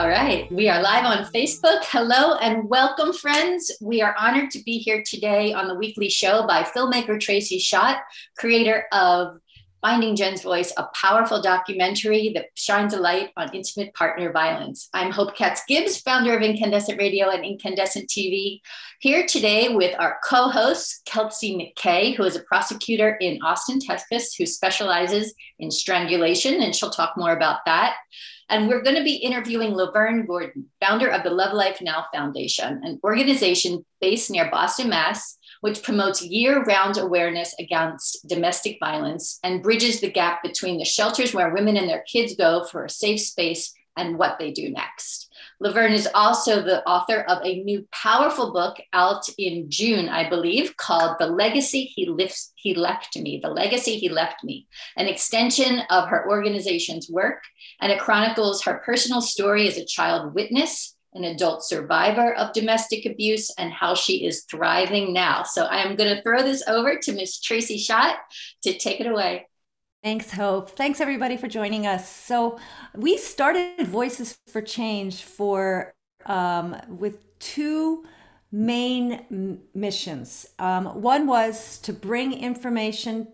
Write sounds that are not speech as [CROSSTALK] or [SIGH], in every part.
All right, we are live on Facebook. Hello and welcome, friends. We are honored to be here today on the weekly show by filmmaker Tracy Schott, creator of Finding Jenn's Voice, a powerful documentary that shines a light on intimate partner violence. I'm Hope Katz Gibbs, founder of Inkandescent Radio and Inkandescent TV, here today with our co host, Kelsey McKay, who is a prosecutor in Austin, Texas, who specializes in strangulation, and she'll talk more about that. And we're going to be interviewing Lovern Gordon, founder of the Love Life Now Foundation, an organization based near Boston, Mass, which promotes year round awareness against domestic violence and bridges the gap between the shelters where women and their kids go for a safe space and what they do next. Lovern is also the author of a new powerful book out in June, I believe, called The Legacy He, Lifts, he Left Me, The Legacy He Left Me, an extension of her organization's work. And it chronicles her personal story as a child witness, an adult survivor of domestic abuse, and how she is thriving now. So I am going to throw this over to Miss Tracy Schott to take it away. Thanks, Hope. Thanks, everybody, for joining us. So, we started Voices for Change for um, with two main missions. Um, one was to bring information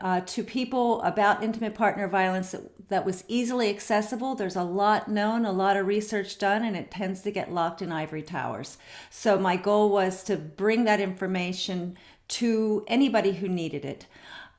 uh, to people about intimate partner violence that, that was easily accessible. There's a lot known, a lot of research done, and it tends to get locked in ivory towers. So, my goal was to bring that information to anybody who needed it.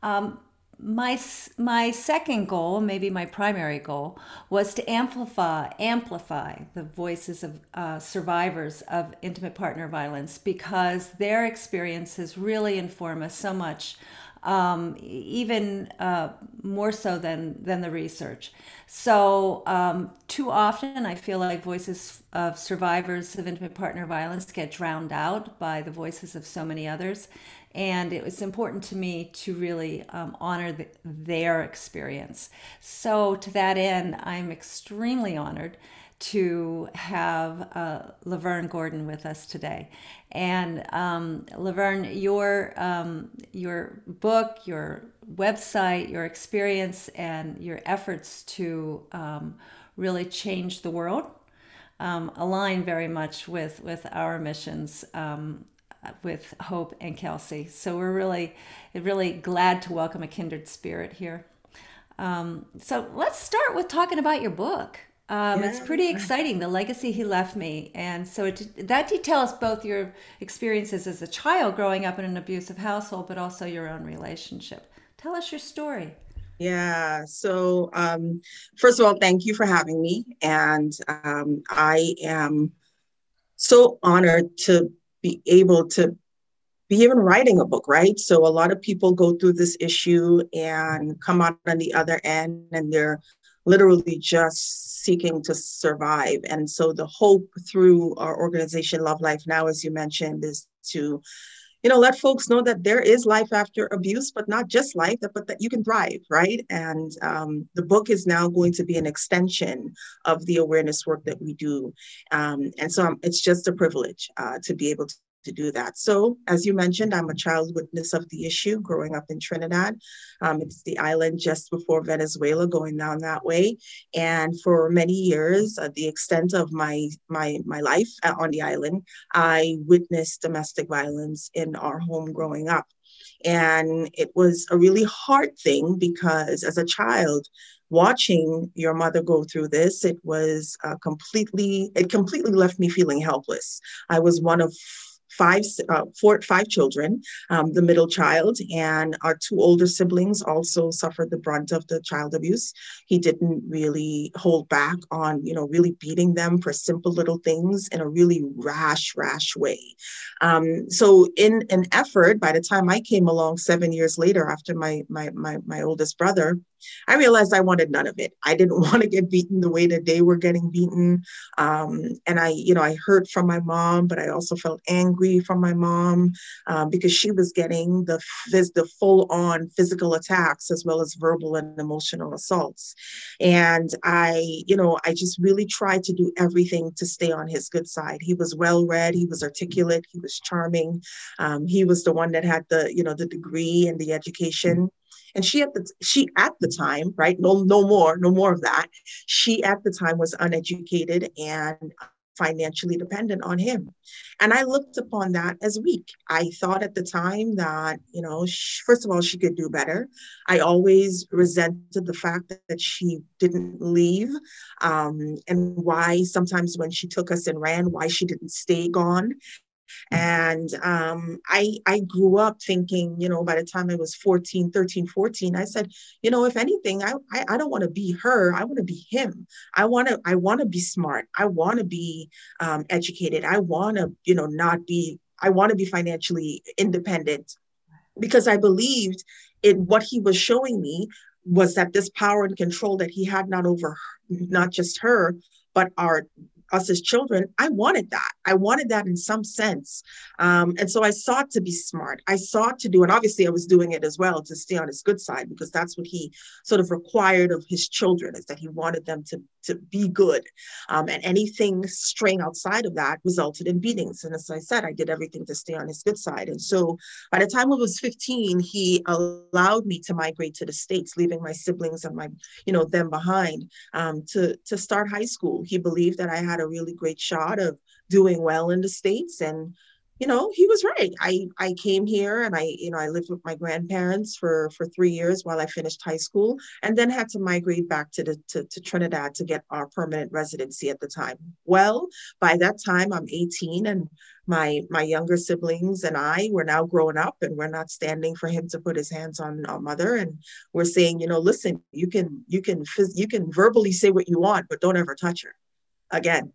Um, my my second goal, maybe my primary goal, was to amplify amplify the voices of uh, survivors of intimate partner violence because their experiences really inform us so much, um, even uh, more so than than the research. So um, too often, I feel like voices of survivors of intimate partner violence get drowned out by the voices of so many others and it was important to me to really um, honor the, their experience. So, to that end, I'm extremely honored to have uh, Lovern Gordon with us today. And um, Lovern, your um, your book, your website, your experience, and your efforts to um, really change the world um, align very much with with our missions um, with Hope and Kelsey. So we're really, really glad to welcome a kindred spirit here. Um, so let's start with talking about your book. Um, yeah. It's pretty exciting, The Legacy He Left Me. And so it, that details both your experiences as a child growing up in an abusive household, but also your own relationship. Tell us your story. Yeah. So, um, first of all, thank you for having me. And um, I am so honored to be able to be even writing a book, right? So a lot of people go through this issue and come out on the other end and they're literally just seeking to survive. And so the hope through our organization, Love Life Now, as you mentioned, is to you know let folks know that there is life after abuse but not just life but that you can thrive right and um, the book is now going to be an extension of the awareness work that we do um, and so um, it's just a privilege uh, to be able to to do that. So, as you mentioned, I'm a child witness of the issue growing up in Trinidad. Um, it's the island just before Venezuela, going down that way. And for many years, uh, the extent of my my my life on the island, I witnessed domestic violence in our home growing up. And it was a really hard thing because as a child, watching your mother go through this, it was uh, completely, it completely left me feeling helpless. I was one of five, uh, four, five children, um, the middle child, and our two older siblings also suffered the brunt of the child abuse. He didn't really hold back on, you know, really beating them for simple little things in a really rash, rash way. Um, so, in an effort, by the time I came along seven years later, after my my my, my oldest brother I realized I wanted none of it. I didn't [LAUGHS] want to get beaten the way that they were getting beaten. Um, and I, you know, I heard from my mom, but I also felt angry from my mom um, because she was getting the, the full on physical attacks as well as verbal and emotional assaults. And I, you know, I just really tried to do everything to stay on his good side. He was well read, he was articulate, he was charming. Um, he was the one that had the, you know, the degree and the education and she at the she at the time right no no more no more of that. She at the time was uneducated and financially dependent on him. And i looked upon that as weak. I thought at the time that you know she, first of all she could do better. I always resented the fact that, that she didn't leave um, and why sometimes when she took us and ran why she didn't stay gone and um, I, I grew up thinking, you know, by the time I was 14, 13, 14, I said, you know, if anything, I, I, I don't want to be her. I want to be him. I want to, I want to be smart. I want to be um, educated. I want to, you know, not be, I want to be financially independent because I believed in what he was showing me was that this power and control that he had not over not just her but our us as children, I wanted that. I wanted that in some sense. Um, and so I sought to be smart. I sought to do, and obviously I was doing it as well to stay on his good side because that's what he sort of required of his children is that he wanted them to, to be good. Um, and anything straying outside of that resulted in beatings. And as I said, I did everything to stay on his good side. And so by the time I was 15, he allowed me to migrate to the States, leaving my siblings and my, you know, them behind um, to, to start high school. He believed that I had a really great shot of doing well in the States. And, you know, he was right. I, I came here and I, you know, I lived with my grandparents for, for three years while I finished high school and then had to migrate back to, the, to, to Trinidad to get our permanent residency at the time. Well, by that time I'm 18 and my my younger siblings and I were now growing up and we're not standing for him to put his hands on our mother and we're saying you know listen you can you can you can verbally say what you want but don't ever touch her again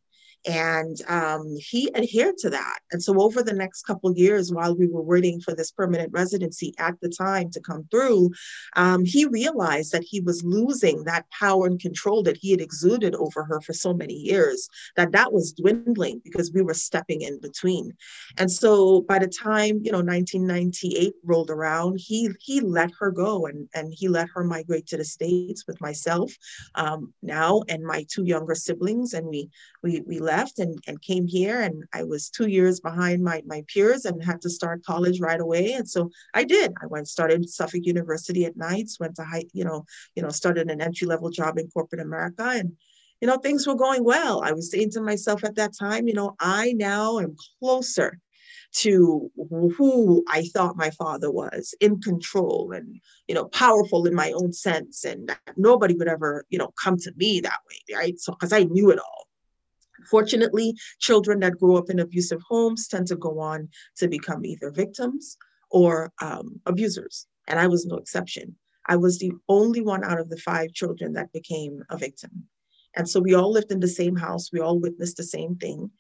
and um, he adhered to that. And so over the next couple years, while we were waiting for this permanent residency at the time to come through, um, he realized that he was losing that power and control that he had exuded over her for so many years, that that was dwindling because we were stepping in between. And so by the time, you know, 1998 rolled around, he, he let her go and, and he let her migrate to the States with myself um, now and my two younger siblings. And we, we, we left and, and came here and I was two years behind my, my peers and had to start college right away. And so I did. I went started Suffolk University at nights, went to high, you know, you know, started an entry level job in corporate America and you know, things were going well. I was saying to myself at that time, you know, I now am closer to who I thought my father was in control and, you know, powerful in my own sense. And nobody would ever, you know, come to me that way, right? So, because I knew it all. Fortunately, children that grow up in abusive homes tend to go on to become either victims or um, abusers. And I was no exception. I was the only one out of the five children that became a victim. And so we all lived in the same house, we all witnessed the same thing.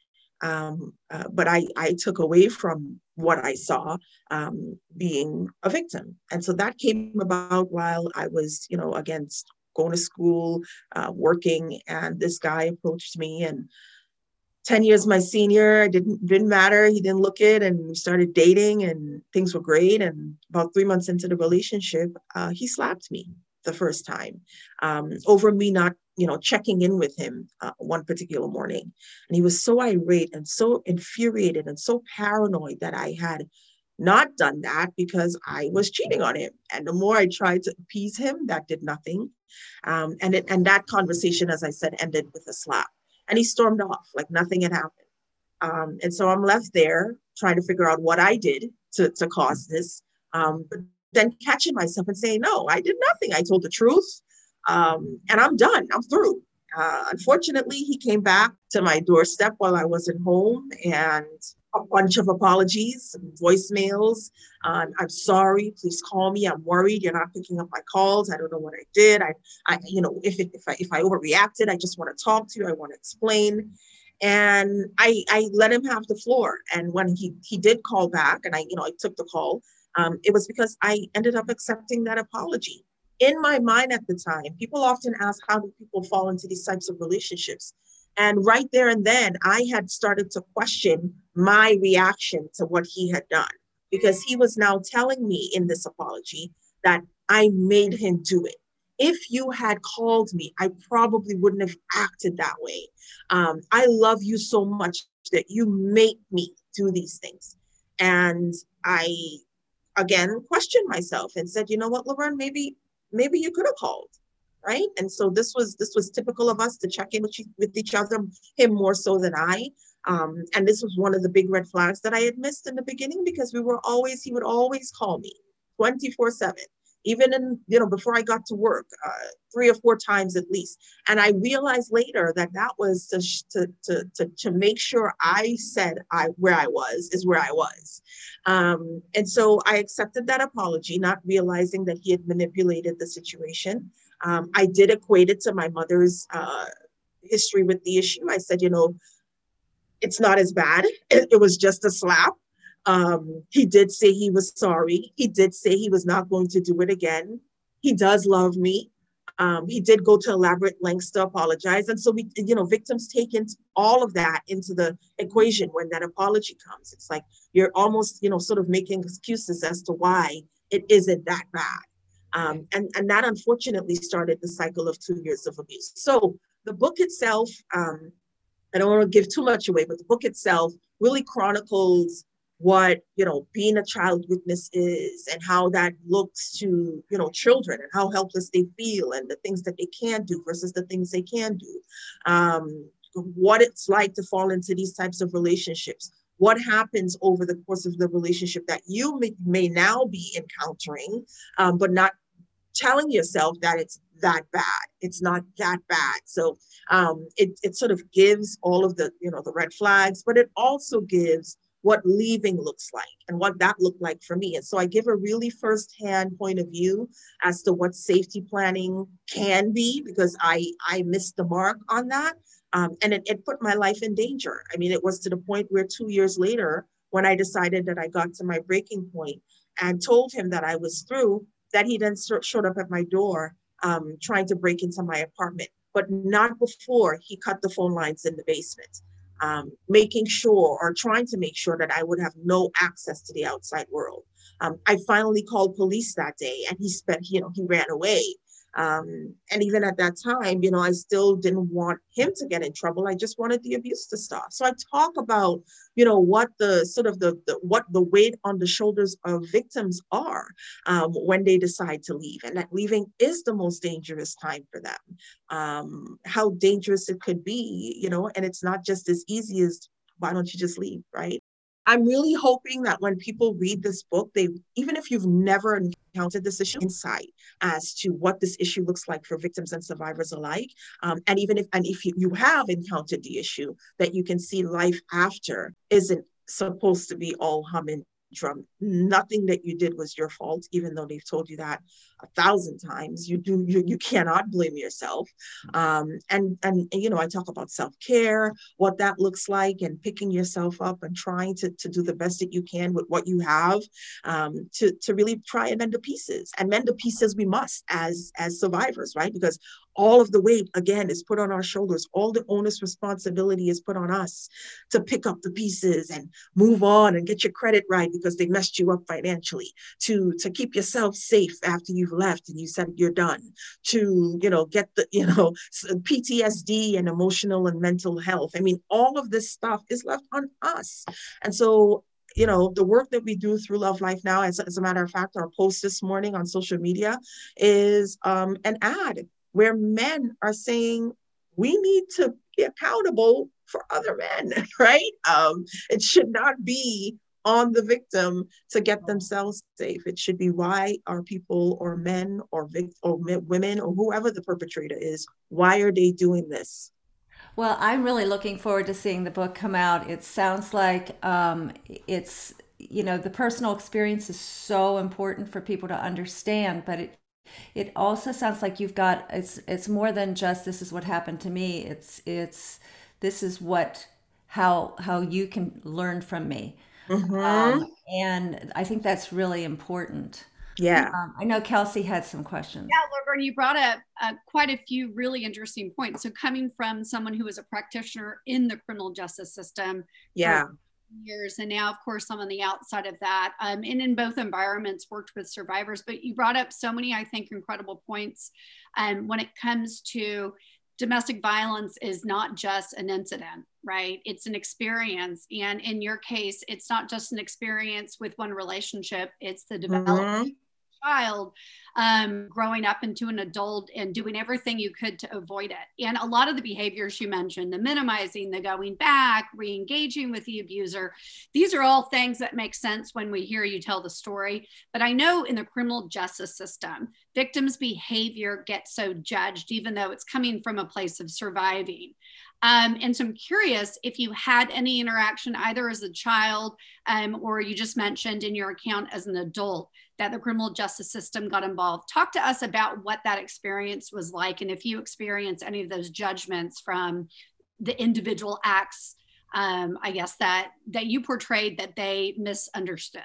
Um, uh, but I, I took away from what I saw um, being a victim. And so that came about while I was, you know, against going to school, uh, working, and this guy approached me and 10 years my senior it didn't didn't matter he didn't look it and we started dating and things were great and about three months into the relationship uh, he slapped me the first time um, over me not you know checking in with him uh, one particular morning. And he was so irate and so infuriated and so paranoid that i had not done that because I was cheating on him. And the more I tried to appease him, that did nothing. Um, and it, and that conversation, as I said, ended with a slap and he stormed off like nothing had happened. Um, and so I'm left there trying to figure out what I did to, to cause this. Um, but then catching myself and saying, no, I did nothing. I told the truth. Um, and I'm done. I'm through. Uh, unfortunately, he came back to my doorstep while I wasn't home and a bunch of apologies, voicemails. Um, I'm sorry. Please call me. I'm worried. You're not picking up my calls. I don't know what I did. I, I, you know, if it, if I if I overreacted, I just want to talk to you. I want to explain. And I I let him have the floor. And when he he did call back, and I you know I took the call, um, it was because I ended up accepting that apology. in my mind at the time, people often ask, how do people fall into these types of relationships? And right there and then, I had started to question my reaction to what he had done because he was now telling me in this apology that I made him do it. If you had called me, I probably wouldn't have acted that way. Um, I love you so much that you make me do these things. And I, again, questioned myself and said, you know what, Lovern, maybe, maybe you could have called right? And so this was this was typical of us to check in with, with each other, him more so than I. Um, and this was one of the big red flags that I had missed in the beginning because we were always he would always call me 24 7 even in you know before i got to work uh, three or four times at least and i realized later that that was to, to, to, to, to make sure i said i where i was is where i was um, and so i accepted that apology not realizing that he had manipulated the situation um, I did equate it to my mother's uh, history with the issue. I said, you know, it's not as bad. It, it was just a slap. Um, he did say he was sorry. He did say he was not going to do it again. He does love me. Um, he did go to elaborate lengths to apologize. And so we, you know, victims take into all of that into the equation when that apology comes. It's like you're almost, you know, sort of making excuses as to why it isn't that bad. Um, and, and that unfortunately started the cycle of two years of abuse. So the book itself, um, I don't want to give too much away, but the book itself really chronicles what you know being a child witness is and how that looks to you know children and how helpless they feel and the things that they can do versus the things they can do um, what it's like to fall into these types of relationships what happens over the course of the relationship that you may, may now be encountering, um, but not telling yourself that it's that bad. It's not that bad. So um, it, it sort of gives all of the, you know, the red flags, but it also gives what leaving looks like and what that looked like for me. And so I give a really firsthand point of view as to what safety planning can be because I I missed the mark on that. Um, and it, it put my life in danger. I mean, it was to the point where two years later, when I decided that I got to my breaking point and told him that I was through, that he then showed up at my door um, trying to break into my apartment, but not before he cut the phone lines in the basement, um, making sure or trying to make sure that I would have no access to the outside world. Um, I finally called police that day and he spent, you know, he ran away. Um, and even at that time, you know, I still didn't want him to get in trouble. I just wanted the abuse to stop. So I talk about, you know, what the sort of the, the what the weight on the shoulders of victims are um, when they decide to leave, and that leaving is the most dangerous time for them. Um, how dangerous it could be, you know, and it's not just as easy as why don't you just leave, right? I'm really hoping that when people read this book, they, even if you've never encountered this issue, insight as to what this issue looks like for victims and survivors alike. Um, and even if, and if you, you have encountered the issue, that you can see life after isn't supposed to be all hum and drum. Nothing that you did was your fault, even though they've told you that a thousand times. You do you you cannot blame yourself. Um, and and you know I talk about self care, what that looks like, and picking yourself up and trying to to do the best that you can with what you have, um, to to really try and mend the pieces. And mend the pieces we must as as survivors, right? Because all of the weight again is put on our shoulders. All the onus responsibility is put on us to pick up the pieces and move on and get your credit right because they messed you up financially to to keep yourself safe after you've left and you said you're done to you know get the you know ptsd and emotional and mental health. I mean all of this stuff is left on us. And so you know the work that we do through love life now as, as a matter of fact our post this morning on social media is um, an ad where men are saying we need to be accountable for other men, [LAUGHS] right? Um, it should not be on the victim to get themselves safe. It should be why are people or men or vic- or women or whoever the perpetrator is, why are they doing this? Well, I'm really looking forward to seeing the book come out. It sounds like um, it's you know the personal experience is so important for people to understand, but it it also sounds like you've got it's it's more than just this is what happened to me it's it's this is what how how you can learn from me mm-hmm. um, and i think that's really important Yeah. Um, I know Kelsey had some questions. Yeah, Lovern, you brought up uh, quite a few really interesting points. So, coming from someone who is a practitioner in the criminal justice system, yeah, years, and now, of course, I'm on the outside of that, um, and in both environments, worked with survivors. But you brought up so many, I think, incredible points um, when it comes to domestic violence is not just an incident, right? It's an experience. And in your case, it's not just an experience with one relationship, it's the development. Mm-hmm child um, growing up into an adult and doing everything you could to avoid it. And a lot of the behaviors you mentioned, the minimizing, the going back, re engaging with the abuser, these are all things that make sense when we hear you tell the story. But I know in the criminal justice system, victims' behavior gets so judged, even though it's coming from a place of surviving. Um, and so I'm curious if you had any interaction either as a child um, or you just mentioned in your account as an adult that the criminal justice system got involved. Talk to us about what that experience was like and if you experienced any of those judgments from the individual acts, um, I guess, that, that you portrayed that they misunderstood.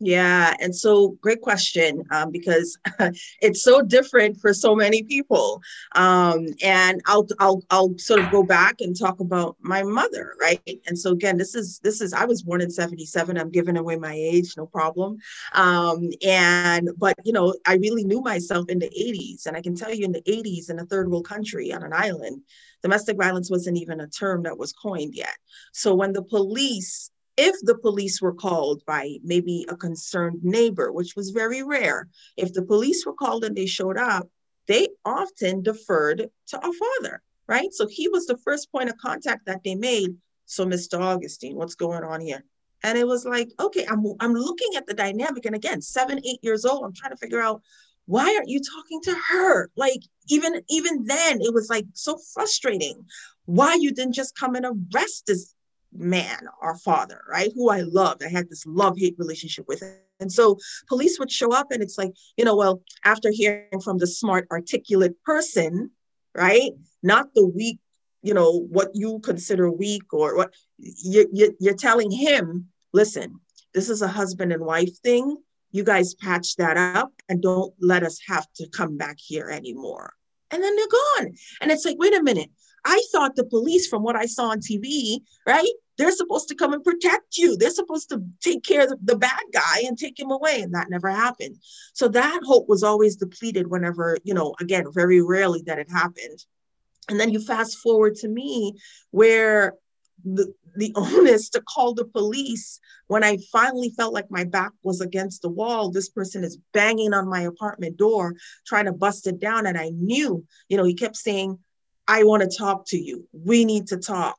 Yeah, and so great question um, because [LAUGHS] it's so different for so many people. Um, and I'll I'll I'll sort of go back and talk about my mother, right? And so again, this is this is I was born in '77. I'm giving away my age, no problem. Um, and but you know, I really knew myself in the '80s, and I can tell you in the '80s in a third world country on an island, domestic violence wasn't even a term that was coined yet. So when the police if the police were called by maybe a concerned neighbor, which was very rare, if the police were called and they showed up, they often deferred to our father, right? So he was the first point of contact that they made. So, Mr. Augustine, what's going on here? And it was like, okay, I'm, I'm looking at the dynamic. And again, seven, eight years old, I'm trying to figure out why aren't you talking to her? Like even even then, it was like so frustrating. Why you didn't just come and arrest this man, our father, right? Who I loved. I had this love hate relationship with. And so police would show up and it's like, you know, well, after hearing from the smart, articulate person, right? Not the weak, you know, what you consider weak or what you, you, you're telling him, listen, this is a husband and wife thing. You guys patch that up and don't let us have to come back here anymore. And then they're gone. And it's like, wait a minute. I thought the police, from what I saw on TV, right, they're supposed to come and protect you. They're supposed to take care of the bad guy and take him away. And that never happened. So that hope was always depleted whenever, you know, again, very rarely that it happened. And then you fast forward to me where the, the [LAUGHS] onus to call the police when I finally felt like my back was against the wall. This person is banging on my apartment door, trying to bust it down. And I knew, you know, he kept saying, I want to talk to you. We need to talk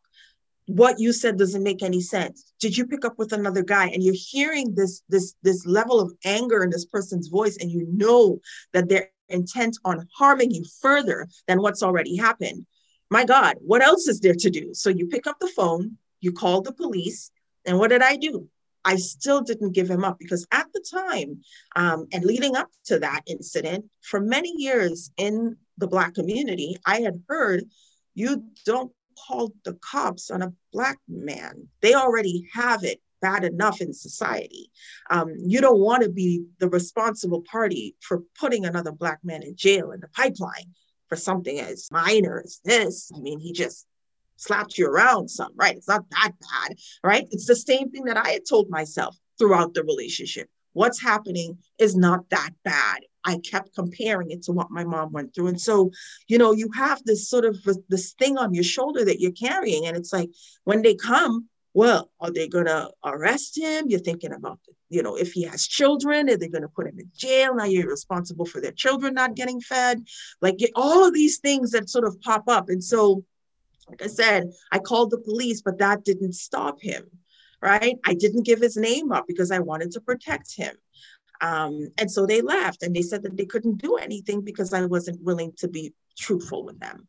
what you said doesn't make any sense. Did you pick up with another guy and you're hearing this this this level of anger in this person's voice and you know that they're intent on harming you further than what's already happened? My god what else is there to do? So you pick up the phone you call the police and what did i do? I still didn't give him up because at the time um, and leading up to that incident for many years in the black community i had heard you don't called the cops on a black man. They already have it bad enough in society. Um, you don't want to be the responsible party for putting another black man in jail in the pipeline for something as minor as this. I mean, he just slapped you around some, right? It's not that bad, right? It's the same thing that I had told myself throughout the relationship. What's happening is not that bad. I kept comparing it to what my mom went through. And so, you know, you have this sort of this thing on your shoulder that you're carrying. And it's like when they come, well, are they going to arrest him? You're thinking about, you know, if he has children, are they going to put him in jail? Now you're responsible for their children not getting fed. Like all of these things that sort of pop up. And so, like I said, I called the police, but that didn't stop him, right? I didn't give his name up because I wanted to protect him. Um, and so they left and they said that they couldn't do anything because I wasn't willing to be truthful with them.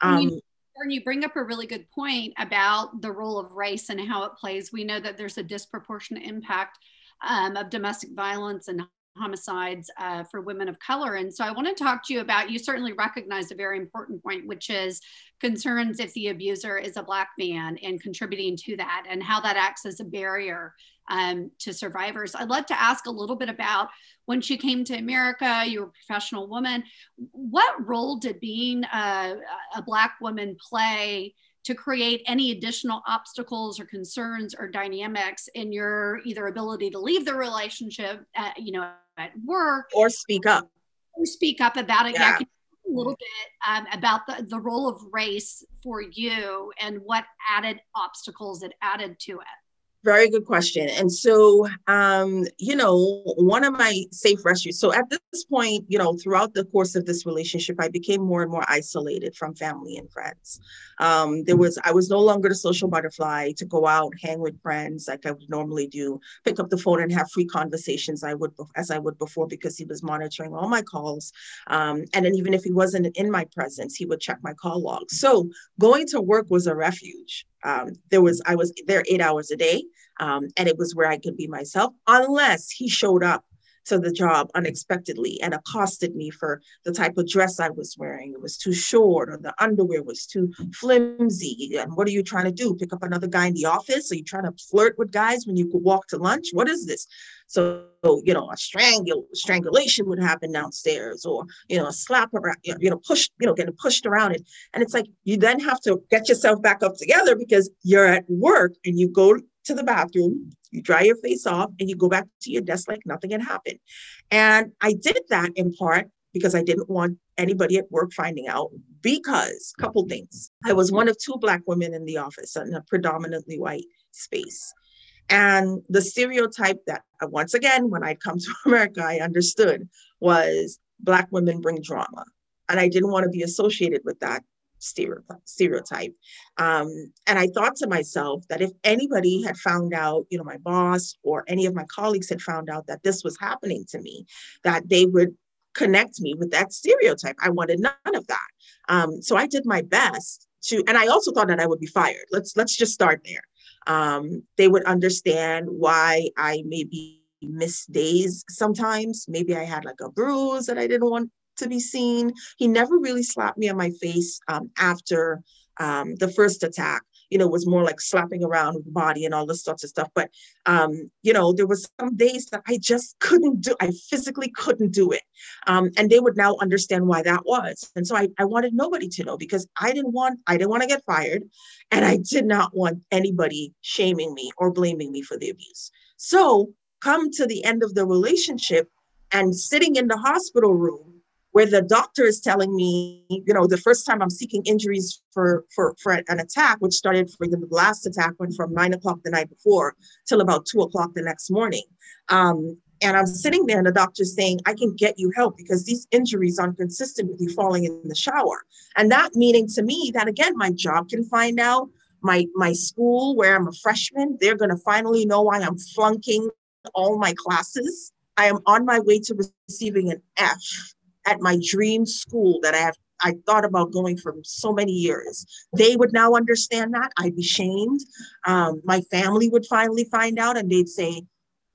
Um, you, you bring up a really good point about the role of race and how it plays. We know that there's a disproportionate impact um, of domestic violence and homicides uh, for women of color. And so I want to talk to you about, you certainly recognize a very important point, which is concerns if the abuser is a Black man and contributing to that and how that acts as a barrier um, to survivors. I'd love to ask a little bit about when you came to America, you were a professional woman. What role did being a, a Black woman play? To create any additional obstacles or concerns or dynamics in your either ability to leave the relationship, at, you know, at work or speak up or speak up about it. Yeah. a little bit um, about the, the role of race for you and what added obstacles it added to it. Very good question. And so, um, you know, one of my safe refuges. So at this point, you know, throughout the course of this relationship, I became more and more isolated from family and friends. Um, there was, I was no longer the social butterfly to go out, hang with friends like I would normally do, pick up the phone and have free conversations I would, as I would before, because he was monitoring all my calls. Um, and then even if he wasn't in my presence, he would check my call logs. So going to work was a refuge. Um, there was I was there eight hours a day, um, and it was where I could be myself, unless he showed up to the job unexpectedly and accosted me for the type of dress I was wearing. It was too short, or the underwear was too flimsy. And what are you trying to do? Pick up another guy in the office? Are you trying to flirt with guys when you could walk to lunch? What is this? So, you know, a strangul strangulation would happen downstairs, or you know, a slap around, you know, push, you know, getting pushed around it. And it's like you then have to get yourself back up together because you're at work and you go to the bathroom, you dry your face off, and you go back to your desk like nothing had happened. And I did that in part because I didn't want anybody at work finding out because couple things. I was one of two black women in the office in a predominantly white space. And the stereotype that uh, once again, when I'd come [LAUGHS] to America, I understood was black women bring drama. And I didn't want to be associated with that stereotype. Um, and I thought to myself that if anybody had found out, you know, my boss or any of my colleagues had found out that this was happening to me, that they would connect me with that stereotype. I wanted none of that. Um, so I did my best to, and I also thought that I would be fired. Let's let's just start there. Um, they would understand why I maybe miss days sometimes. Maybe I had like a bruise that I didn't want to be seen. He never really slapped me on my face um, after um, the first attack. You know, was more like slapping around with the body and all this sorts of stuff. But um, you know, there was some days that I just couldn't do. I physically couldn't do it, um, and they would now understand why that was. And so I, I wanted nobody to know because I didn't want I didn't want to get fired, and I did not want anybody shaming me or blaming me for the abuse. So come to the end of the relationship and sitting in the hospital room where the doctor is telling me, you know, the first time I'm seeking injuries for for for an attack, which started for the last attack went from nine o'clock the night before till about two o'clock the next morning. Um, and I'm sitting there, and the doctor's saying, I can get you help because these injuries aren't consistent with you falling in the shower. And that meaning to me that again, my job can find out, my my school where I'm a freshman, they're gonna finally know why I'm flunking all my classes. I am on my way to receiving an F at my dream school that I have I thought about going for so many years. They would now understand that. I'd be shamed. Um, my family would finally find out and they'd say,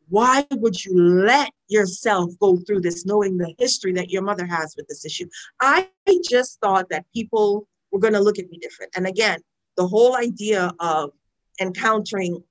Why would you let yourself go through this knowing the history that your mother has with this issue? I just thought that people were going to look at me different. And again, the whole idea of encountering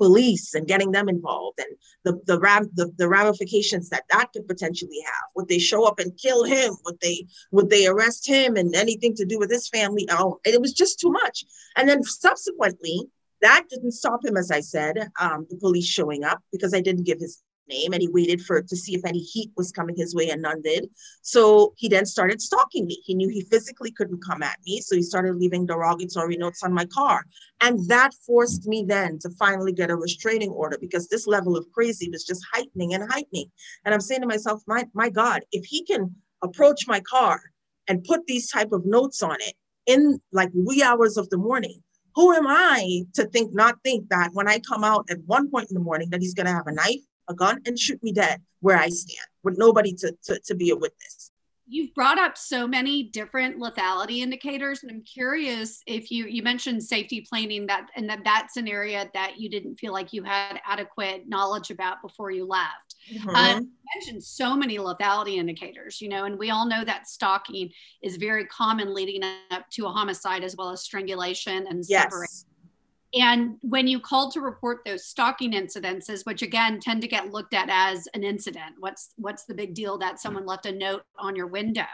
police and getting them involved and the the, ram, the the ramifications that that could potentially have. Would they show up and kill him? Would they would they arrest him and anything to do with his family? Oh it was just too much. And then subsequently that didn't stop him as i said um, the police showing up because i didn't give his name and he waited for to see if any heat was coming his way and none did. So he then started stalking me. He knew he physically couldn't come at me. So he started leaving derogatory notes on my car. And that forced me then to finally get a restraining order because this level of crazy was just heightening and heightening. And I'm saying to myself, my, my God, if he can approach my car and put these type of notes on it in like wee hours of the morning, who am I to think, not think that when I come out at one point in the morning that he's going to have a knife a gun and shoot me dead where I stand with nobody to, to, to be a witness. you've brought up so many different lethality indicators and i'm curious if you you mentioned safety planning that and that that's an area that you didn't feel like you had adequate knowledge about before you left mm-hmm. uh, you mentioned so many lethality indicators you know and we all know that stalking is very common leading up to a homicide as well as strangulation and yes. separation and when you called to report those stalking incidences, which again tend to get looked at as an incident, what's what's the big deal that someone left a note on your window?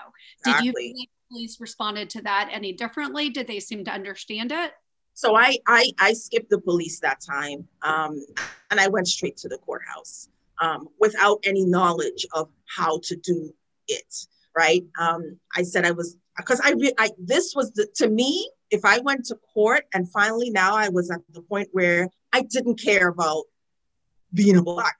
Exactly. Did you police responded to that any differently? Did they seem to understand it? So I I, I skipped the police that time, um, and I went straight to the courthouse um, without any knowledge of how to do it. Right? Um, I said I was because I, re- I this was the to me if I went to court and finally now I was at the point where I didn't care about being a black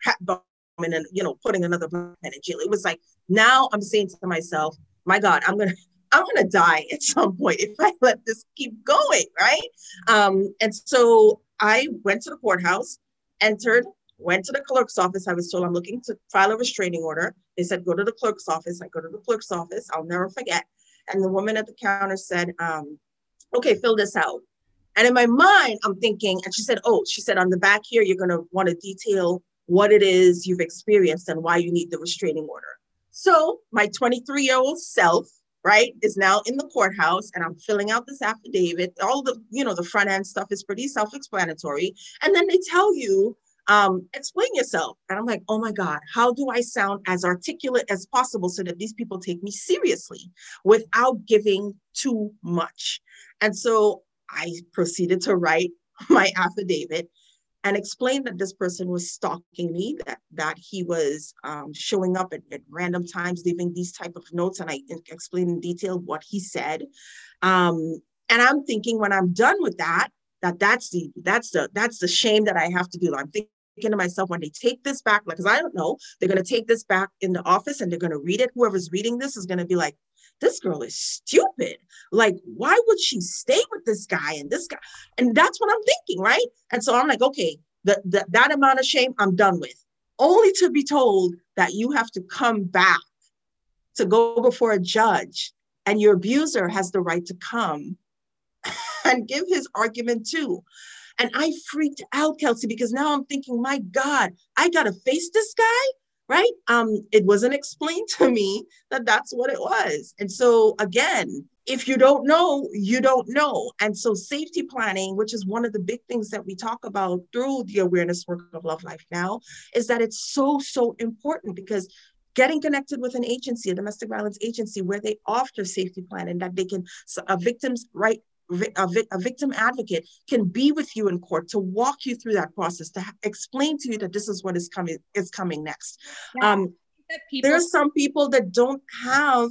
woman and you know putting another black man in jail. It was like now I'm saying to myself, my God, I'm gonna [LAUGHS] I'm gonna die at some point if I let this keep going, right? Um, and so I went to the courthouse, entered, went to the clerk's office. I was told I'm looking to file a restraining order. They said go to the clerk's office. I go to the clerk's office. I'll never forget. And the woman at the counter said, um, okay, fill this out. And in my mind, I'm thinking, and she said, oh, she said, on the back here, you're going to want to detail what it is you've experienced and why you need the restraining order. So my 23 year old self, right, is now in the courthouse and I'm filling out this affidavit. All the, you know, the front end stuff is pretty self explanatory. And then they tell you, um, explain yourself. And I'm like, oh my God, how do I sound as articulate as possible so that these people take me seriously without giving too much? And so I proceeded to write [LAUGHS] my affidavit and explain that this person was stalking me, that that he was um, showing up at, at, random times, leaving these type of notes, and I explained in detail what he said. Um, and I'm thinking when I'm done with that, that that's the that's the that's the shame that I have to do. I'm thinking to myself when they take this back, like, because I don't know, they're going to take this back in the office and they're going to read it. Whoever's reading this is going to be like, this girl is stupid. Like, why would she stay with this guy and this guy? And that's what I'm thinking, right? And so I'm like, okay, the, the, that amount of shame I'm done with, only to be told that you have to come back to go before a judge and your abuser has the right to come [LAUGHS] and give his argument too. And I freaked out, Kelsey, because now I'm thinking, my God, I got to face this guy right? Um, it wasn't explained [LAUGHS] to me that that's what it was. And so, again, if you don't know, you don't know. And so, safety planning, which is one of the big things that we talk about through the awareness work of Love Life Now, is that it's so, so important because getting connected with an agency, a domestic violence agency, where they offer safety planning that they can, a victim's right a, a, victim advocate can be with you in court to walk you through that process to explain to you that this is what is coming is coming next yeah. um, there are some people that don't have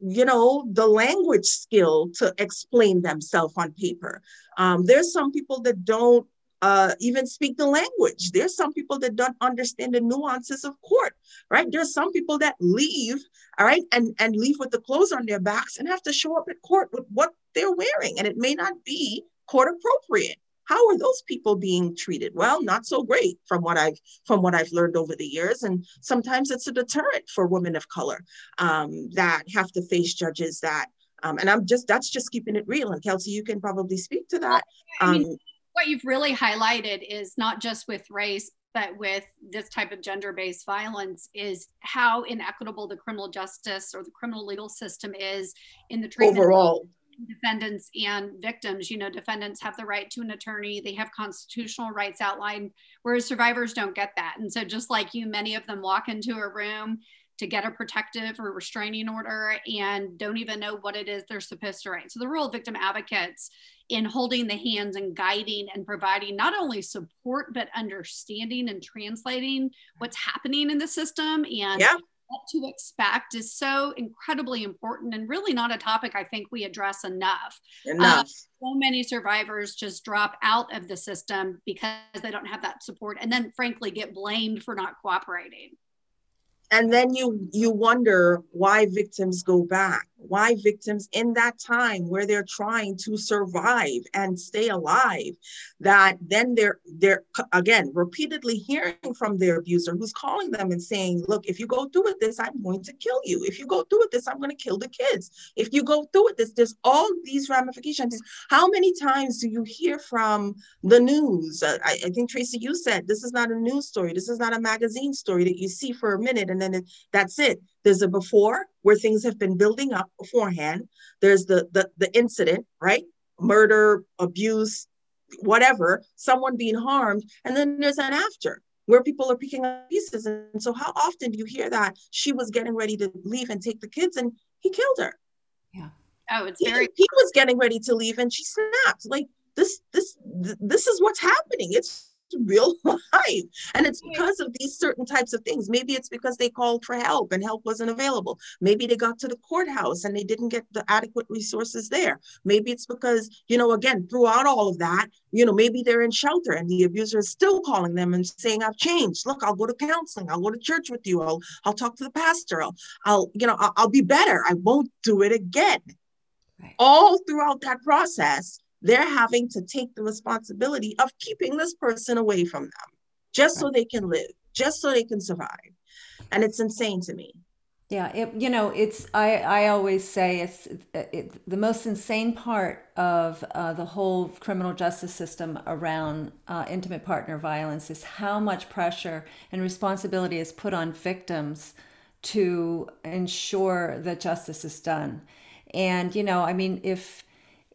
you know the language skill to explain themselves on paper um, there's some people that don't uh, even speak the language. There's some people that don't understand the nuances of court, right? There's some people that leave, all right, and, and leave with the clothes on their backs and have to show up at court with what they're wearing, and it may not be court appropriate. How are those people being treated? Well, not so great from what I've from what I've learned over the years, and sometimes it's a deterrent for women of color um, that have to face judges that. Um, and I'm just that's just keeping it real. And Kelsey, you can probably speak to that. Um, what you've really highlighted is not just with race, but with this type of gender based violence is how inequitable the criminal justice or the criminal legal system is in the treatment overall. defendants and victims. You know defendants have the right to an attorney. They have constitutional rights outlined whereas survivors don't get that. And so just like you many of them walk into a room to get a protective or restraining order and don't even know what it is they're supposed to write. So the role of victim advocates in holding the hands and guiding and providing not only support but understanding and translating what's happening in the system and yeah. what to expect is so incredibly important and really not a topic I think we address enough. Enough. Uh, so many survivors just drop out of the system because they don't have that support and then frankly get blamed for not cooperating and then you you wonder why victims go back why victims in that time where they're trying to survive and stay alive that then they're they're again repeatedly hearing from their abuser who's calling them and saying look if you go through with this i'm going to kill you. If you go through with this i'm going to kill the kids. If you go through with this there's all these ramifications. How many times do you hear from the news? I, I think tracy you said this is not a news story. This is not a magazine story that you see for a minute and then it, that's it there's a before where things have been building up beforehand. There's the the, the incident, right? Murder, abuse, whatever, someone being harmed, and then there's an after where people are picking up pieces. And so, how often do you hear that she was getting ready to leave and take the kids, and he killed her? Yeah. Oh, it's very. He, he was getting ready to leave, and she snapped. Like this, this, this is what's happening. It's real [LAUGHS] life. And it's because of these certain types of things. Maybe it's because they called for help and help wasn't available. Maybe they got to the courthouse and they didn't get the adequate resources there. Maybe it's because, you know, again, throughout all of that, you know, maybe they're in shelter and the abuser is still calling them and saying, I've changed. Look, I'll go to counseling. I'll go to church with you. I'll, I'll talk to the pastor. I'll, I'll you know, I'll, I'll be better. I won't do it again. Right. All throughout that process, they're having to take the responsibility of keeping this person away from them just so they can live, just so they can survive. And it's insane to me. Yeah, it, you know, it's I, I always say it's it, the most insane part of uh, the whole criminal justice system around uh, intimate partner violence is how much pressure and responsibility is put on victims to ensure that justice is done. And you know, I mean, if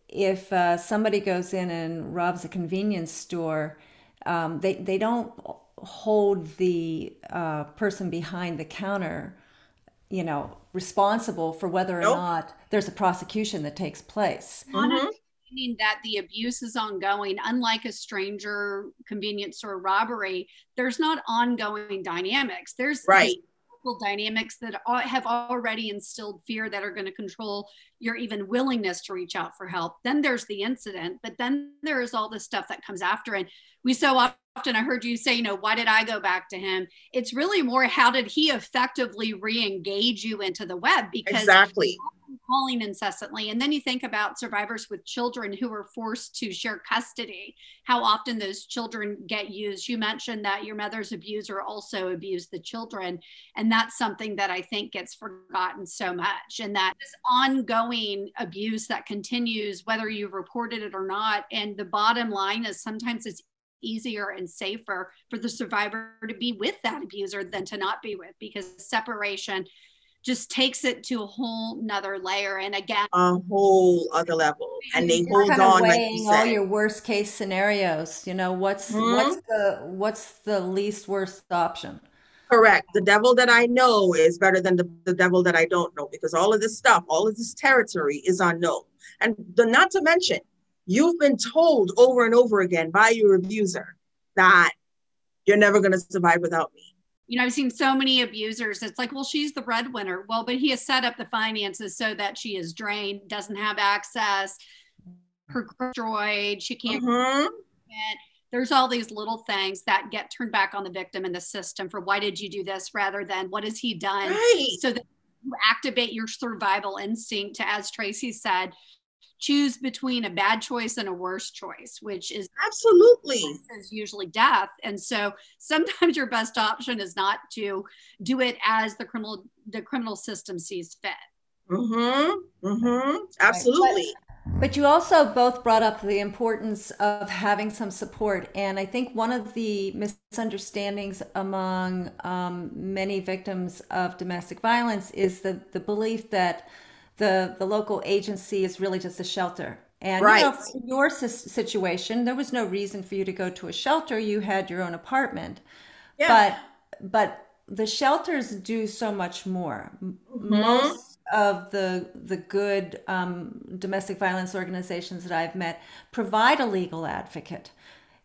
if uh, somebody goes in and robs a convenience store, um, they they don't hold the uh, person behind the counter, you know, responsible for whether or nope. not there's a prosecution that takes place. Mm-hmm. Meaning that the abuse is ongoing, unlike a stranger convenience store robbery, there's not ongoing dynamics. There's right dynamics that have already instilled fear that are going to control your even willingness to reach out for help. Then there's the incident, but then there's all the stuff that comes after. And we so often, I heard you say, you know, why did I go back to him? It's really more how did he effectively re engage you into the web? Because exactly calling incessantly. And then you think about survivors with children who are forced to share custody, how often those children get used. You mentioned that your mother's abuser also abused the children. And that's something that I think gets forgotten so much. And that this ongoing abuse that continues, whether you've reported it or not. And the bottom line is sometimes it's easier and safer for the survivor to be with that abuser than to not be with because separation just takes it to a whole nother layer and again a whole other level and they hold kind on like you all your worst case scenarios you know what's mm-hmm. what's the what's the least worst option? Correct. The devil that i know is better than the, the devil that i don't know because all of this stuff all of this territory is unknown. And the, not to mention you've been told over and over again by your abuser that you're never going to survive without me you know, I've seen so many abusers. It's like, well, she's the breadwinner. Well, but he has set up the finances so that she is drained, doesn't have access, her destroyed, she can't. Mm-hmm. There's all these little things that get turned back on the victim in the system for why did you do this rather than what has he done? Right. So that you activate your survival instinct to, as Tracy said, choose between a bad choice and a worse choice, which is absolutely is usually death. And so sometimes your best option is not to do it as the criminal the criminal system sees fit. Mm-hmm. Mm-hmm. Absolutely. But, but you also both brought up the importance of having some support. And I think one of the misunderstandings among um, many victims of domestic violence is the, the belief that the the local agency is really just a shelter. And right. you know, in your situation, there was no reason for you to go to a shelter. You had your own apartment. Yeah. But but the shelters do so much more. Mm-hmm. Most of the the good um, domestic violence organizations that I've met provide a legal advocate.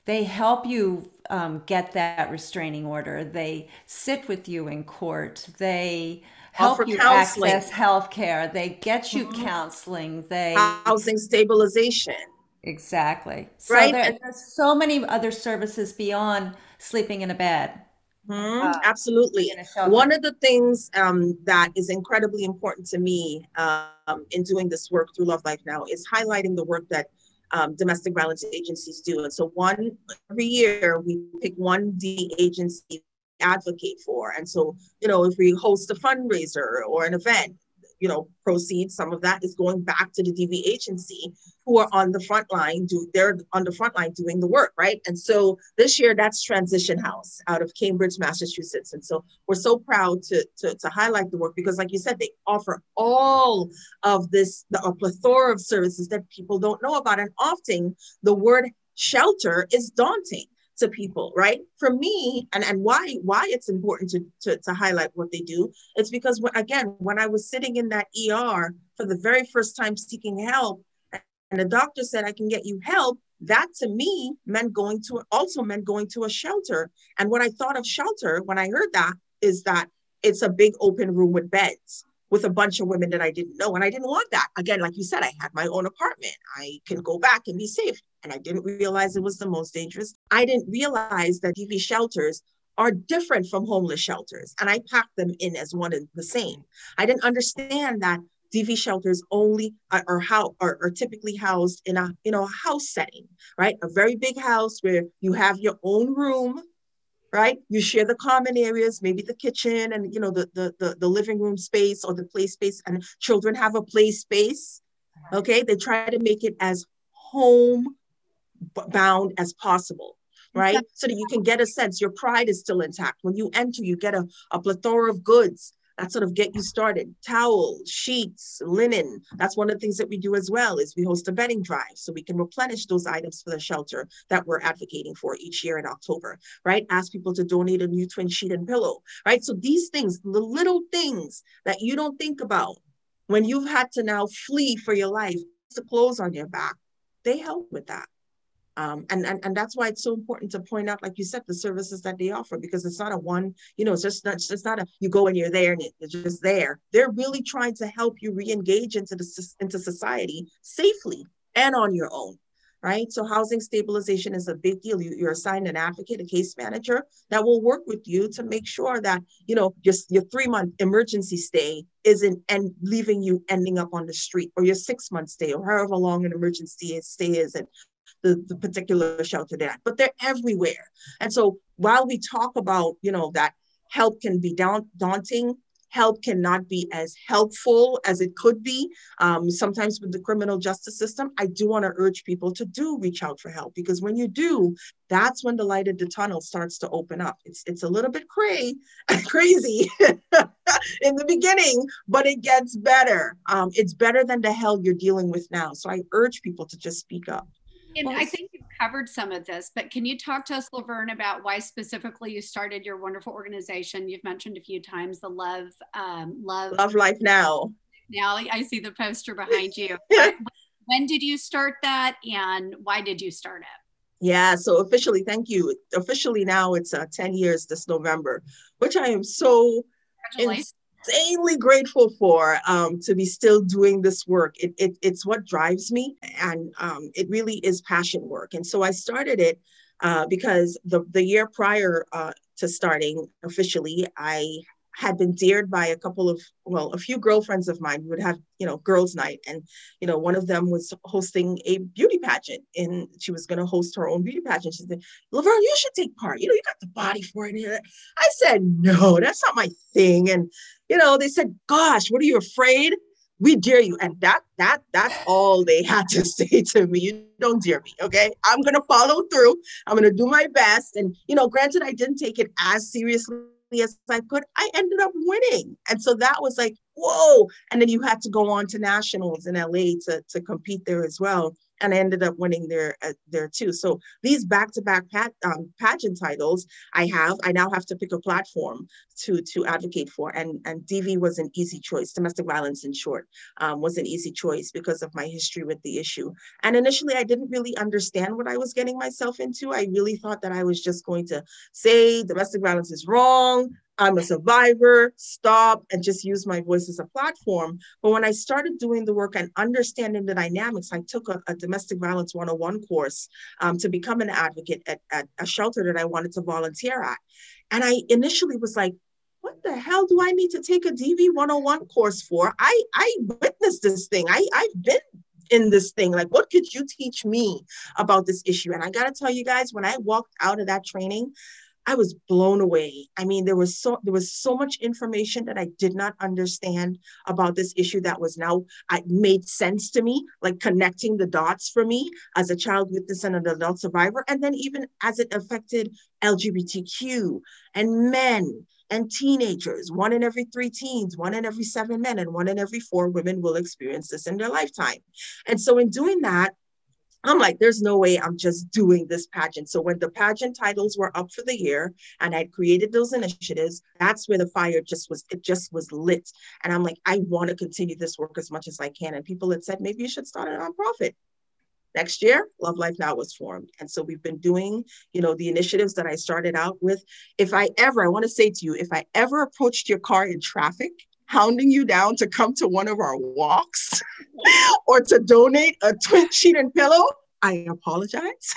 They help you um, get that restraining order. They sit with you in court. They help you counseling. access health care. They get you mm-hmm. counseling. They housing stabilization. Exactly. So right. There, there's so many other services beyond sleeping in a bed. Mm-hmm, uh, absolutely. One of the things um, that is incredibly important to me um, in doing this work through Love Life Now is highlighting the work that um, domestic violence agencies do. And so, one every year we pick one D agency advocate for. And so, you know, if we host a fundraiser or an event, you know, proceeds, some of that is going back to the DV agency who are on the front line, do they're on the front line doing the work, right? And so this year that's Transition House out of Cambridge, Massachusetts. And so we're so proud to, to, to highlight the work because like you said, they offer all of this, the, a plethora of services that people don't know about. And often the word shelter is daunting to people, right? For me, and, and why why it's important to, to, to highlight what they do, it's because when, again, when I was sitting in that ER for the very first time seeking help, and the doctor said, I can get you help, that to me meant going to also meant going to a shelter. And what I thought of shelter when I heard that is that it's a big open room with beds with a bunch of women that I didn't know. And I didn't want that. Again, like you said, I had my own apartment. I can go back and be safe. And I didn't realize it was the most dangerous. I didn't realize that DV shelters are different from homeless shelters. And I packed them in as one and the same. I didn't understand that DV shelters only are, are how are, are, typically housed in a you know a house setting, right? A very big house where you have your own room, right? You share the common areas, maybe the kitchen and you know the the the, the living room space or the play space, and children have a play space. Okay, they try to make it as home bound as possible right? So that you can get a sense your pride is still intact. When you enter, you get a, a plethora of goods that sort of get you started. Towels, sheets, linen. That's one of the things that we do as well is we host a bedding drive so we can replenish those items for the shelter that we're advocating for each year in October, right? Ask people to donate a new twin sheet and pillow, right? So these things, the little things that you don't think about when you've had to now flee for your life, the clothes on your back, they help with that. Um, and, and and that's why it's so important to point out, like you said, the services that they offer because it's not a one, you know, it's just not it's not a you go and you're there and it's just there. They're really trying to help you re-engage into the into society safely and on your own right? So housing stabilization is a big deal. You, are assigned an advocate, a case manager that will work with you to make sure that, you know, your, your three month emergency stay isn't and leaving you ending up on the street or your six month stay or however long an emergency stay is and the, the particular shelter they're at, but they're everywhere. And so while we talk about, you know, that help can be daunting, help cannot be as helpful as it could be. Um, sometimes with the criminal justice system, I do want to urge people to do reach out for help because when you do, that's when the light at the tunnel starts to open up. It's it's a little bit cray, [LAUGHS] crazy [LAUGHS] in the beginning, but it gets better. Um, it's better than the hell you're dealing with now. So I urge people to just speak up. And well, I think you've covered some of this, but can you talk to us, Lovern, about why specifically you started your wonderful organization? You've mentioned a few times the Love, um, Love, Love Life Now. Now I see the poster behind you. [LAUGHS] when did you start that, and why did you start it? Yeah, so officially, thank you. Officially now, it's uh, 10 years this November, which I am so insanely grateful for um, to be still doing this work. It, it, it's what drives me, and um, it really is passion work. And so I started it uh, because the, the year prior uh, to starting officially, I had been dared by a couple of well a few girlfriends of mine who would have you know girls night. And you know one of them was hosting a beauty pageant and she was going to host her own beauty pageant. She said lovern you should take part. You know you got the body for it i said no that's not my thing. And you know they said gosh what are you afraid? We dare you. And that that that's all they had to [LAUGHS] say to me. You don't dare me okay? I'm going to follow through. I'm going to do my best. And you know granted i didn't take it as seriously as I could, I ended up winning. And so that was like, whoa. And then you had to go on to nationals in LA to, to compete there as well and I ended up winning there uh, there too. So these back-to-back um, pageant titles I have, I now have to pick a platform to to advocate for, and and DV was an easy choice. Domestic violence, in short, um, was an easy choice because of my history with the issue. And initially, I didn't really understand what I was getting myself into. I really thought that I was just going to say domestic violence is wrong. I'm a survivor, stop, and just use my voice as a platform. But when I started doing the work and understanding the dynamics, I took a, a domestic violence 101 course um, to become an advocate at, at a shelter that I wanted to volunteer at. And I initially was like, what the hell do I need to take a DV 101 course for? I, I witnessed this thing. I, I've been in this thing. Like, what could you teach me about this issue? And I got to tell you guys, when I walked out of that training, I was blown away. I mean, there was so there was so much information that I did not understand about this issue that was now I made sense to me, like connecting the dots for me as a child witness and an adult survivor, and then even as it affected LGBTQ and men and teenagers. One in every three teens, one in every seven men, and one in every four women will experience this in their lifetime. And so, in doing that, I'm like, there's no way I'm just doing this pageant. So when the pageant titles were up for the year and I'd created those initiatives, that's where the fire just was, it just was lit. And I'm like, I want to continue this work as much as I can. And people had said, maybe you should start a nonprofit. Next year, Love Life Now was formed. And so we've been doing, you know, the initiatives that I started out with. If I ever, I want to say to you, if I ever approached your car in traffic hounding you down to come to one of our walks [LAUGHS] or to donate a twin sheet and pillow, I apologize.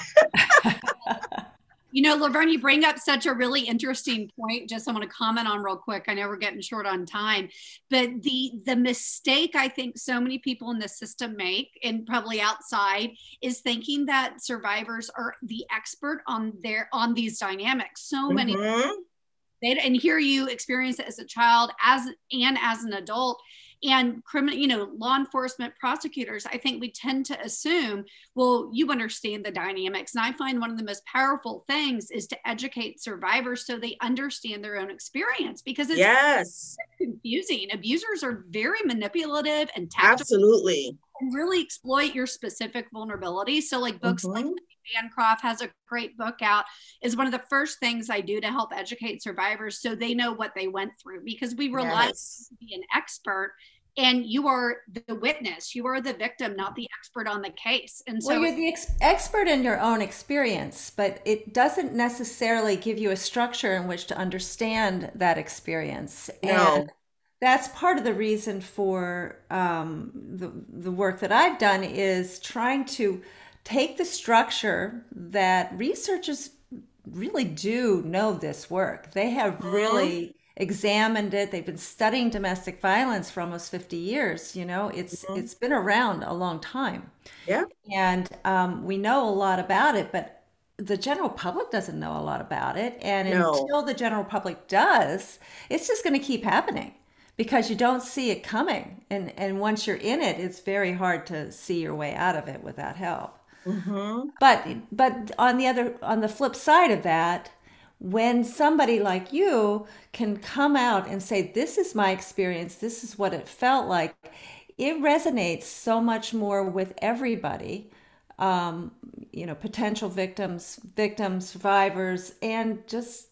you know, Lovern, you bring up such a really interesting point. Just I want to comment on real quick. I know we're getting short on time, but the the mistake I think so many people in the system make, and probably outside, is thinking that survivors are the expert on their on these dynamics. So many mm-hmm they and hear you experience it as a child as and as an adult. And criminal you know law enforcement prosecutors i think we tend to assume well you understand the dynamics. And i find one of the most powerful things is to educate survivors so they understand their own experience because it's yes. confusing. Abusers are very manipulative and tactical. Absolutely and really exploit your specific vulnerability. so like books mm-hmm. like Bancroft has a great book out, is one of the first things I do to help educate survivors so they know what they went through because we rely yes. to be an expert and you are the witness you are the victim not the expert on the case and so well, you're the ex- expert in your own experience but it doesn't necessarily give you a structure in which to understand that experience no. and that's part of the reason for um, the, the work that i've done is trying to take the structure that researchers really do know this work. They have uh-huh. really examined it. They've been studying domestic violence for almost 50 years. You know, it's mm-hmm. it's been around a long time. Yeah. And um, we know a lot about it, but the general public doesn't know a lot about it. And no. until the general public does, it's just going to keep happening because you don't see it coming. And and once you're in it, it's very hard to see your way out of it without help. Mm-hmm. But but on the other on the flip side of that, when somebody like you can come out and say, "This is my experience. This is what it felt like," it resonates so much more with everybody. Um, you know, potential victims, victims, survivors, and just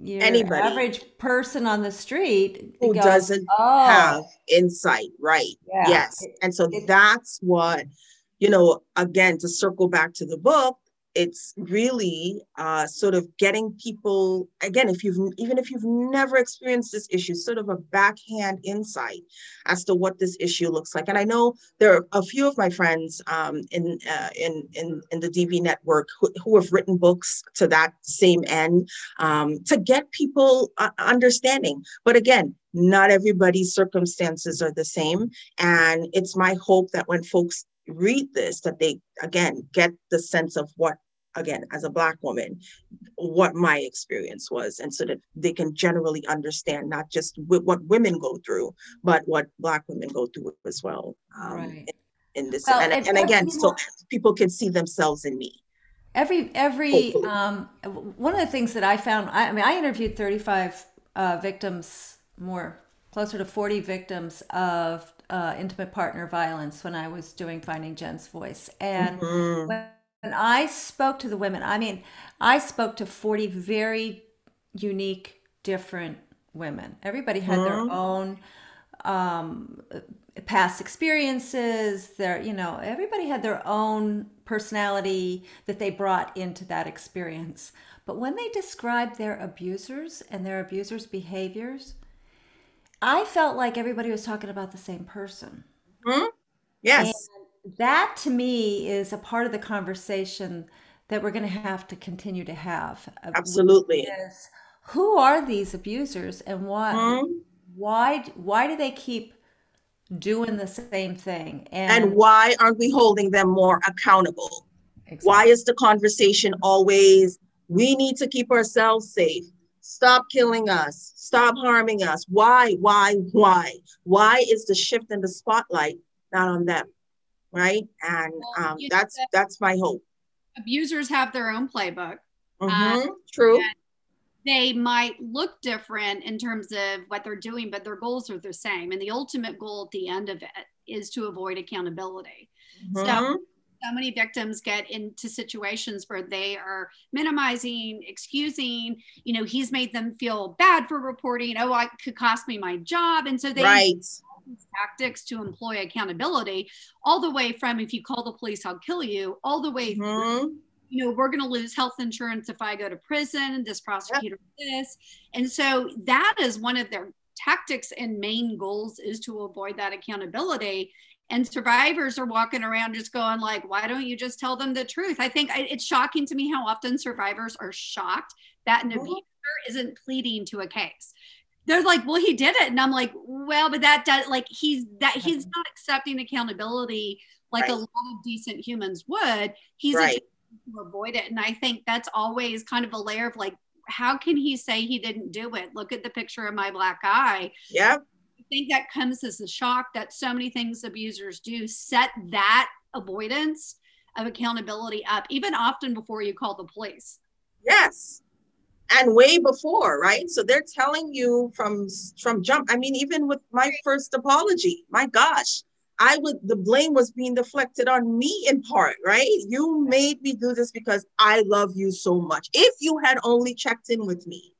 your anybody average person on the street who goes, doesn't oh. have insight right yeah. yes and so that's what you know, again, to circle back to the book, it's really uh, sort of getting people again if you've even if you've never experienced this issue sort of a backhand insight as to what this issue looks like. And i know there are a few of my friends um, in, uh, in in in the dv network who, who, have written books to that same end um, to get people uh, understanding. But again not everybody's circumstances are the same. And it's my hope that when folks read this that they again get the sense of what again as a black woman what my experience was. And so that they can generally understand not just what women go through but what black women go through as well um, right. in, in, this well, and, and again so people can see themselves in me. Every every um, one of the things that i found i, I mean i interviewed 35 uh, victims more closer to 40 victims of uh, intimate partner violence when I was doing Finding Jenn's Voice. And mm-hmm. when, I spoke to the women, I mean, I spoke to 40 very unique, different women. Everybody had mm-hmm. their own um, past experiences. Their, you know, everybody had their own personality that they brought into that experience. But when they described their abusers and their abusers' behaviors, I felt like everybody was talking about the same person. Mm-hmm. Yes. And that to me is a part of the conversation that we're going to have to continue to have. Absolutely. Is who are these abusers and why mm-hmm. why why do they keep doing the same thing and, and why aren't we holding them more accountable exactly. why is the conversation always we need to keep ourselves safe stop killing us. Stop harming us. Why why why? Why is the shift in the spotlight not on them? Right? And um, that's that's my hope. abusers have their own playbook mm-hmm. um, true. they might look different in terms of what they're doing but their goals are the same. And the ultimate goal at the end of it is to avoid accountability. Mm-hmm. so so many victims get into situations where they are minimizing, excusing, you know, he's made them feel bad for reporting. Oh, it could cost me my job. And so they right. tactics to employ accountability all the way from if you call the police, I'll kill you, all the way mm-hmm. you know, we're going to lose health insurance if I go to prison, this prosecutor yep. this. And so that is one of their tactics and main goals is to avoid that accountability and survivors are walking around just going like why don't you just tell them the truth? I think it's shocking to me how often survivors are shocked that an abuser isn't pleading to a case. They're like well he did it. And i'm like well but that does like he's that he's not accepting accountability like right. a lot of decent humans would. He's right. to avoid it. And i think that's always kind of a layer of like how can he say he didn't do it? Look at the picture of my black eye. Yeah think that comes as a shock that so many things abusers do set that avoidance of accountability up, even often before you call the police. Yes. And way before, right? So they're telling you from from jump. I mean, even with my first apology, my gosh, I would the blame was being deflected on me in part, right? You made me do this because I love you so much. If you had only checked in with me,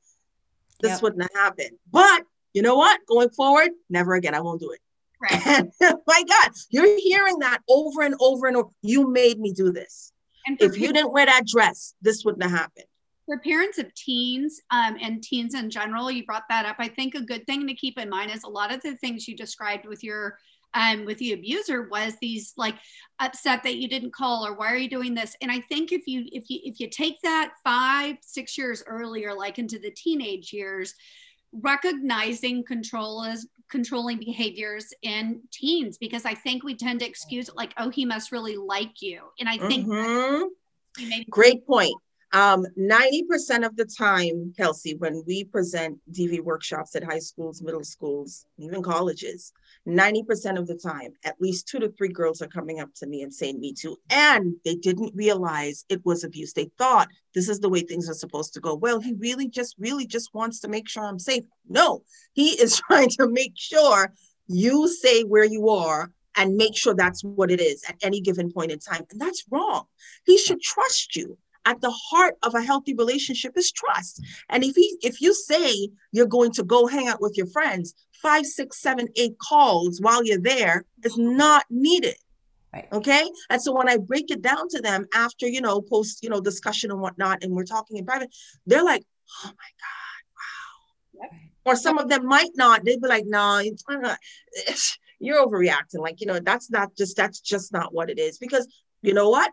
this yep. wouldn't have happened. But you know what? Going forward, never again. I won't do it. Right. [LAUGHS] my God, you're hearing that over and over and over. You made me do this. And if you didn't wear that dress, this wouldn't have happened. For parents of teens um, and teens in general, you brought that up. I think a good thing to keep in mind is a lot of the things you described with your um, with the abuser was these like upset that you didn't call or why are you doing this and i think if you if you if you take that five six years earlier like into the teenage years recognizing control is controlling behaviors in teens because I think we tend to excuse like, oh, he must really like you. And I think mm-hmm. great point. Um, 90% of the time, Kelsey, when we present DV workshops at high schools, middle schools, even colleges, 90% of the time, at least two to three girls are coming up to me and saying, Me too. And they didn't realize it was abuse. They thought this is the way things are supposed to go. Well, he really just, really just wants to make sure I'm safe. No, he [LAUGHS] is trying to make sure you say where you are and make sure that's what it is at any given point in time. And that's wrong. He should trust you at the heart of a healthy relationship is trust and if he if you say you're going to go hang out with your friends five, six, seven, eight calls while you're there is not needed. Right. Okay. And so when I break it down to them after, you know, post, you know, discussion and whatnot, and we're talking in private, they're like, oh my God, wow. Yep. Or some of them might not. They'd be like, no, [LAUGHS] you're overreacting. Like, you know, that's not just, that's just not what it is. Because you know what?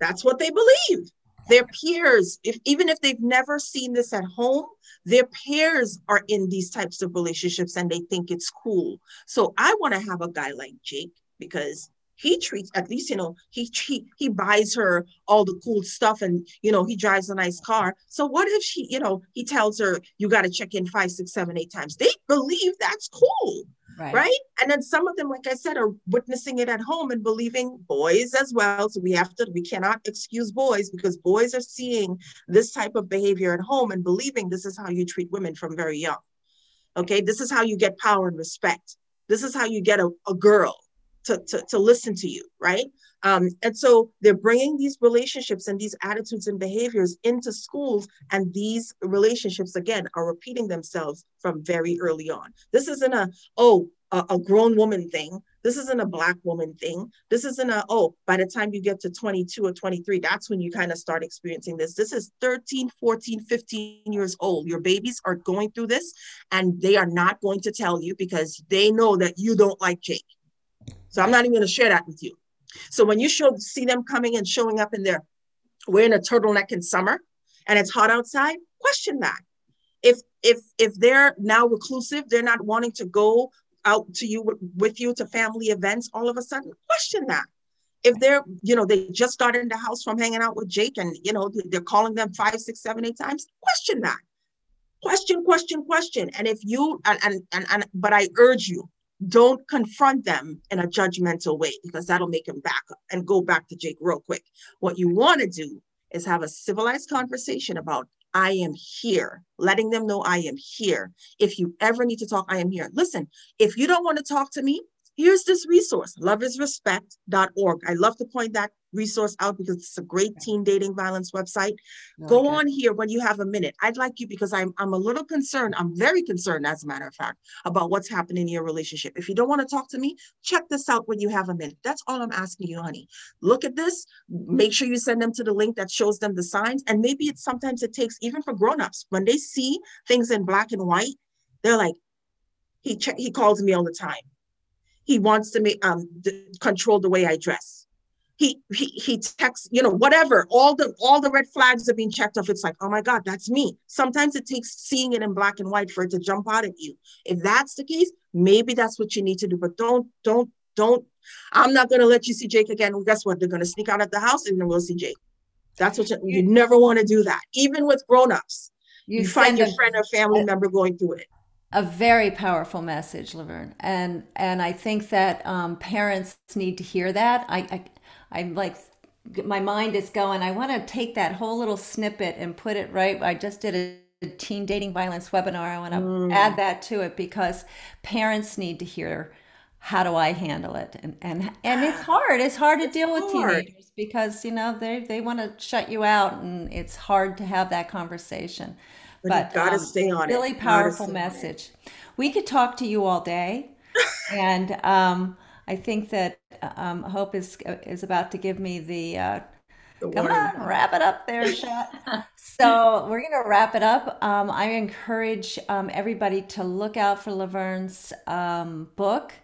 That's what they believe. Their peers if even if they've never seen this at home their peers are in these types of relationships and they think it's cool. So i want to have a guy like jake because he treats at least you know he, he he buys her all the cool stuff and you know he drives a nice car. So what if she you know he tells her you got to check in five six seven eight times. They believe that's cool Right. right. And then some of them, like I said, are witnessing it at home and believing boys as well. So we have to, we cannot excuse boys because boys are seeing this type of behavior at home and believing this is how you treat women from very young. Okay. This is how you get power and respect. This is how you get a, a girl to, to, to listen to you. Right. Um, and so they're bringing these relationships and these attitudes and behaviors into schools, and these relationships, again, are repeating themselves from very early on. This isn't a, oh, a, a grown woman thing. This isn't a Black woman thing. This isn't a, oh, by the time you get to 22 or 23, that's when you kind of start experiencing this. This is 13, 14, 15 years old. Your babies are going through this, and they are not going to tell you because they know that you don't like Jake. So I'm not even going to share that with you. So when you show see them coming and showing up in there wearing a turtleneck in summer and it's hot outside, question that. If if if they're now reclusive, they're not wanting to go out to you with you to family events all of a sudden, question that if they're, you know, they just got in the house from hanging out with Jake and, you know, they're calling them five, six, seven, eight times, question that. Question, question, question. And if you, and, and, and, and but I urge you, don't confront them in a judgmental way because that'll make them back up and go back to Jake real quick. What you want to do is have a civilized conversation about I am here, letting them know I am here. If you ever need to talk, I am here. Listen, if you don't want to talk to me, here's this resource, loveisrespect.org. I love to point that resource out because it's a great teen dating violence website. Go on here when you have a minute. I'd like you because I'm I'm a little concerned. I'm very concerned, as a matter of fact, about what's happening in your relationship. If you don't want to talk to me, check this out when you have a minute. That's all I'm asking you, honey. Look at this. Make sure you send them to the link that shows them the signs. And maybe it's sometimes it takes even for grown-ups when they see things in black and white, they're like, he che- he calls me all the time he wants to make um control the way I dress. He he he texts, you know, whatever. All the all the red flags are being checked off. It's like, oh my God, that's me. Sometimes it takes seeing it in black and white for it to jump out at you. If that's the case, maybe that's what you need to do. But don't don't don't. I'm not gonna let you see Jake again. Well, guess what? They're gonna sneak out of the house and then we'll see Jake. That's what you, you never want to do that, even with grown-ups. You, you find your friend or family member going through it a very powerful message, Lovern, and and I think that um, parents need to hear that. I, I I'm like my mind is going. I want to take that whole little snippet and put it right. I just did a teen dating violence webinar. I want to mm. add that to it because parents need to hear how do I handle it? And and and it's hard. It's hard to it's deal with hard. teenagers because you know they they want to shut you out, and it's hard to have that conversation. But, but gotta um, stay on really it. Really powerful message. We could talk to you all day, [LAUGHS] and um, I think that um, Hope is is about to give me the. Uh, the come on, wrap it up there, [LAUGHS] Shot. so we're gonna wrap it up. Um, I encourage um, everybody to look out for Lovern's um, book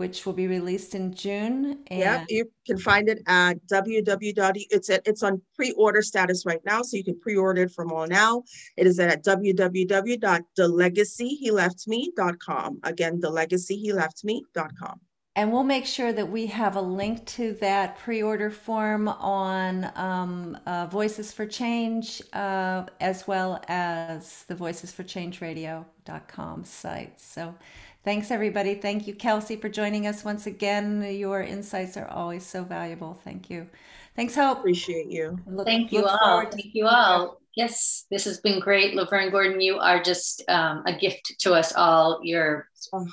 which will be released in June. And yeah, you can find it at www. It's at, it's on pre-order status right now, so you can pre-order it from all now. It is at www.thelegacyheleftme.com. Again, thelegacyheleftme.com. And we'll make sure that we have a link to that pre-order form on um, uh, Voices for Change, uh, as well as the Voices for Change Radio.com site. So Thanks, everybody. Thank you, Kelsey, for joining us once again. Your insights are always so valuable. Thank you. Thanks, Hope. Appreciate you. Look, Thank you all. Thank you all. Yes, this has been great. Lovern Gordon, you are just um, a gift to us all. You're oh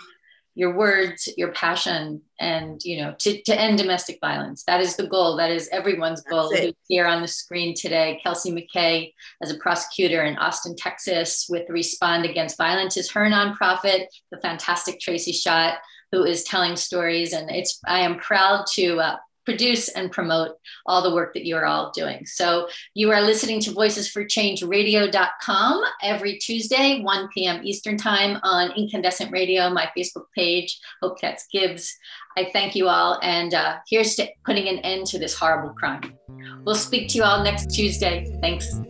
your words, your passion, and you know, to, to end domestic violence. That is the goal. That is everyone's goal. Here on the screen today, Kelsey McKay, as a prosecutor in Austin, Texas, with Respond Against Violence, is her nonprofit. The fantastic Tracy Schott, who is telling stories, and it's I am proud to uh, produce and promote all the work that you're all doing. So you are listening to Voices for Change Radio.com every Tuesday, 1 p.m. Eastern Time on Inkandescent Radio, my Facebook page, Hope Katz Gibbs. I thank you all, and uh, here's to putting an end to this horrible crime. We'll speak to you all next Tuesday. Thanks.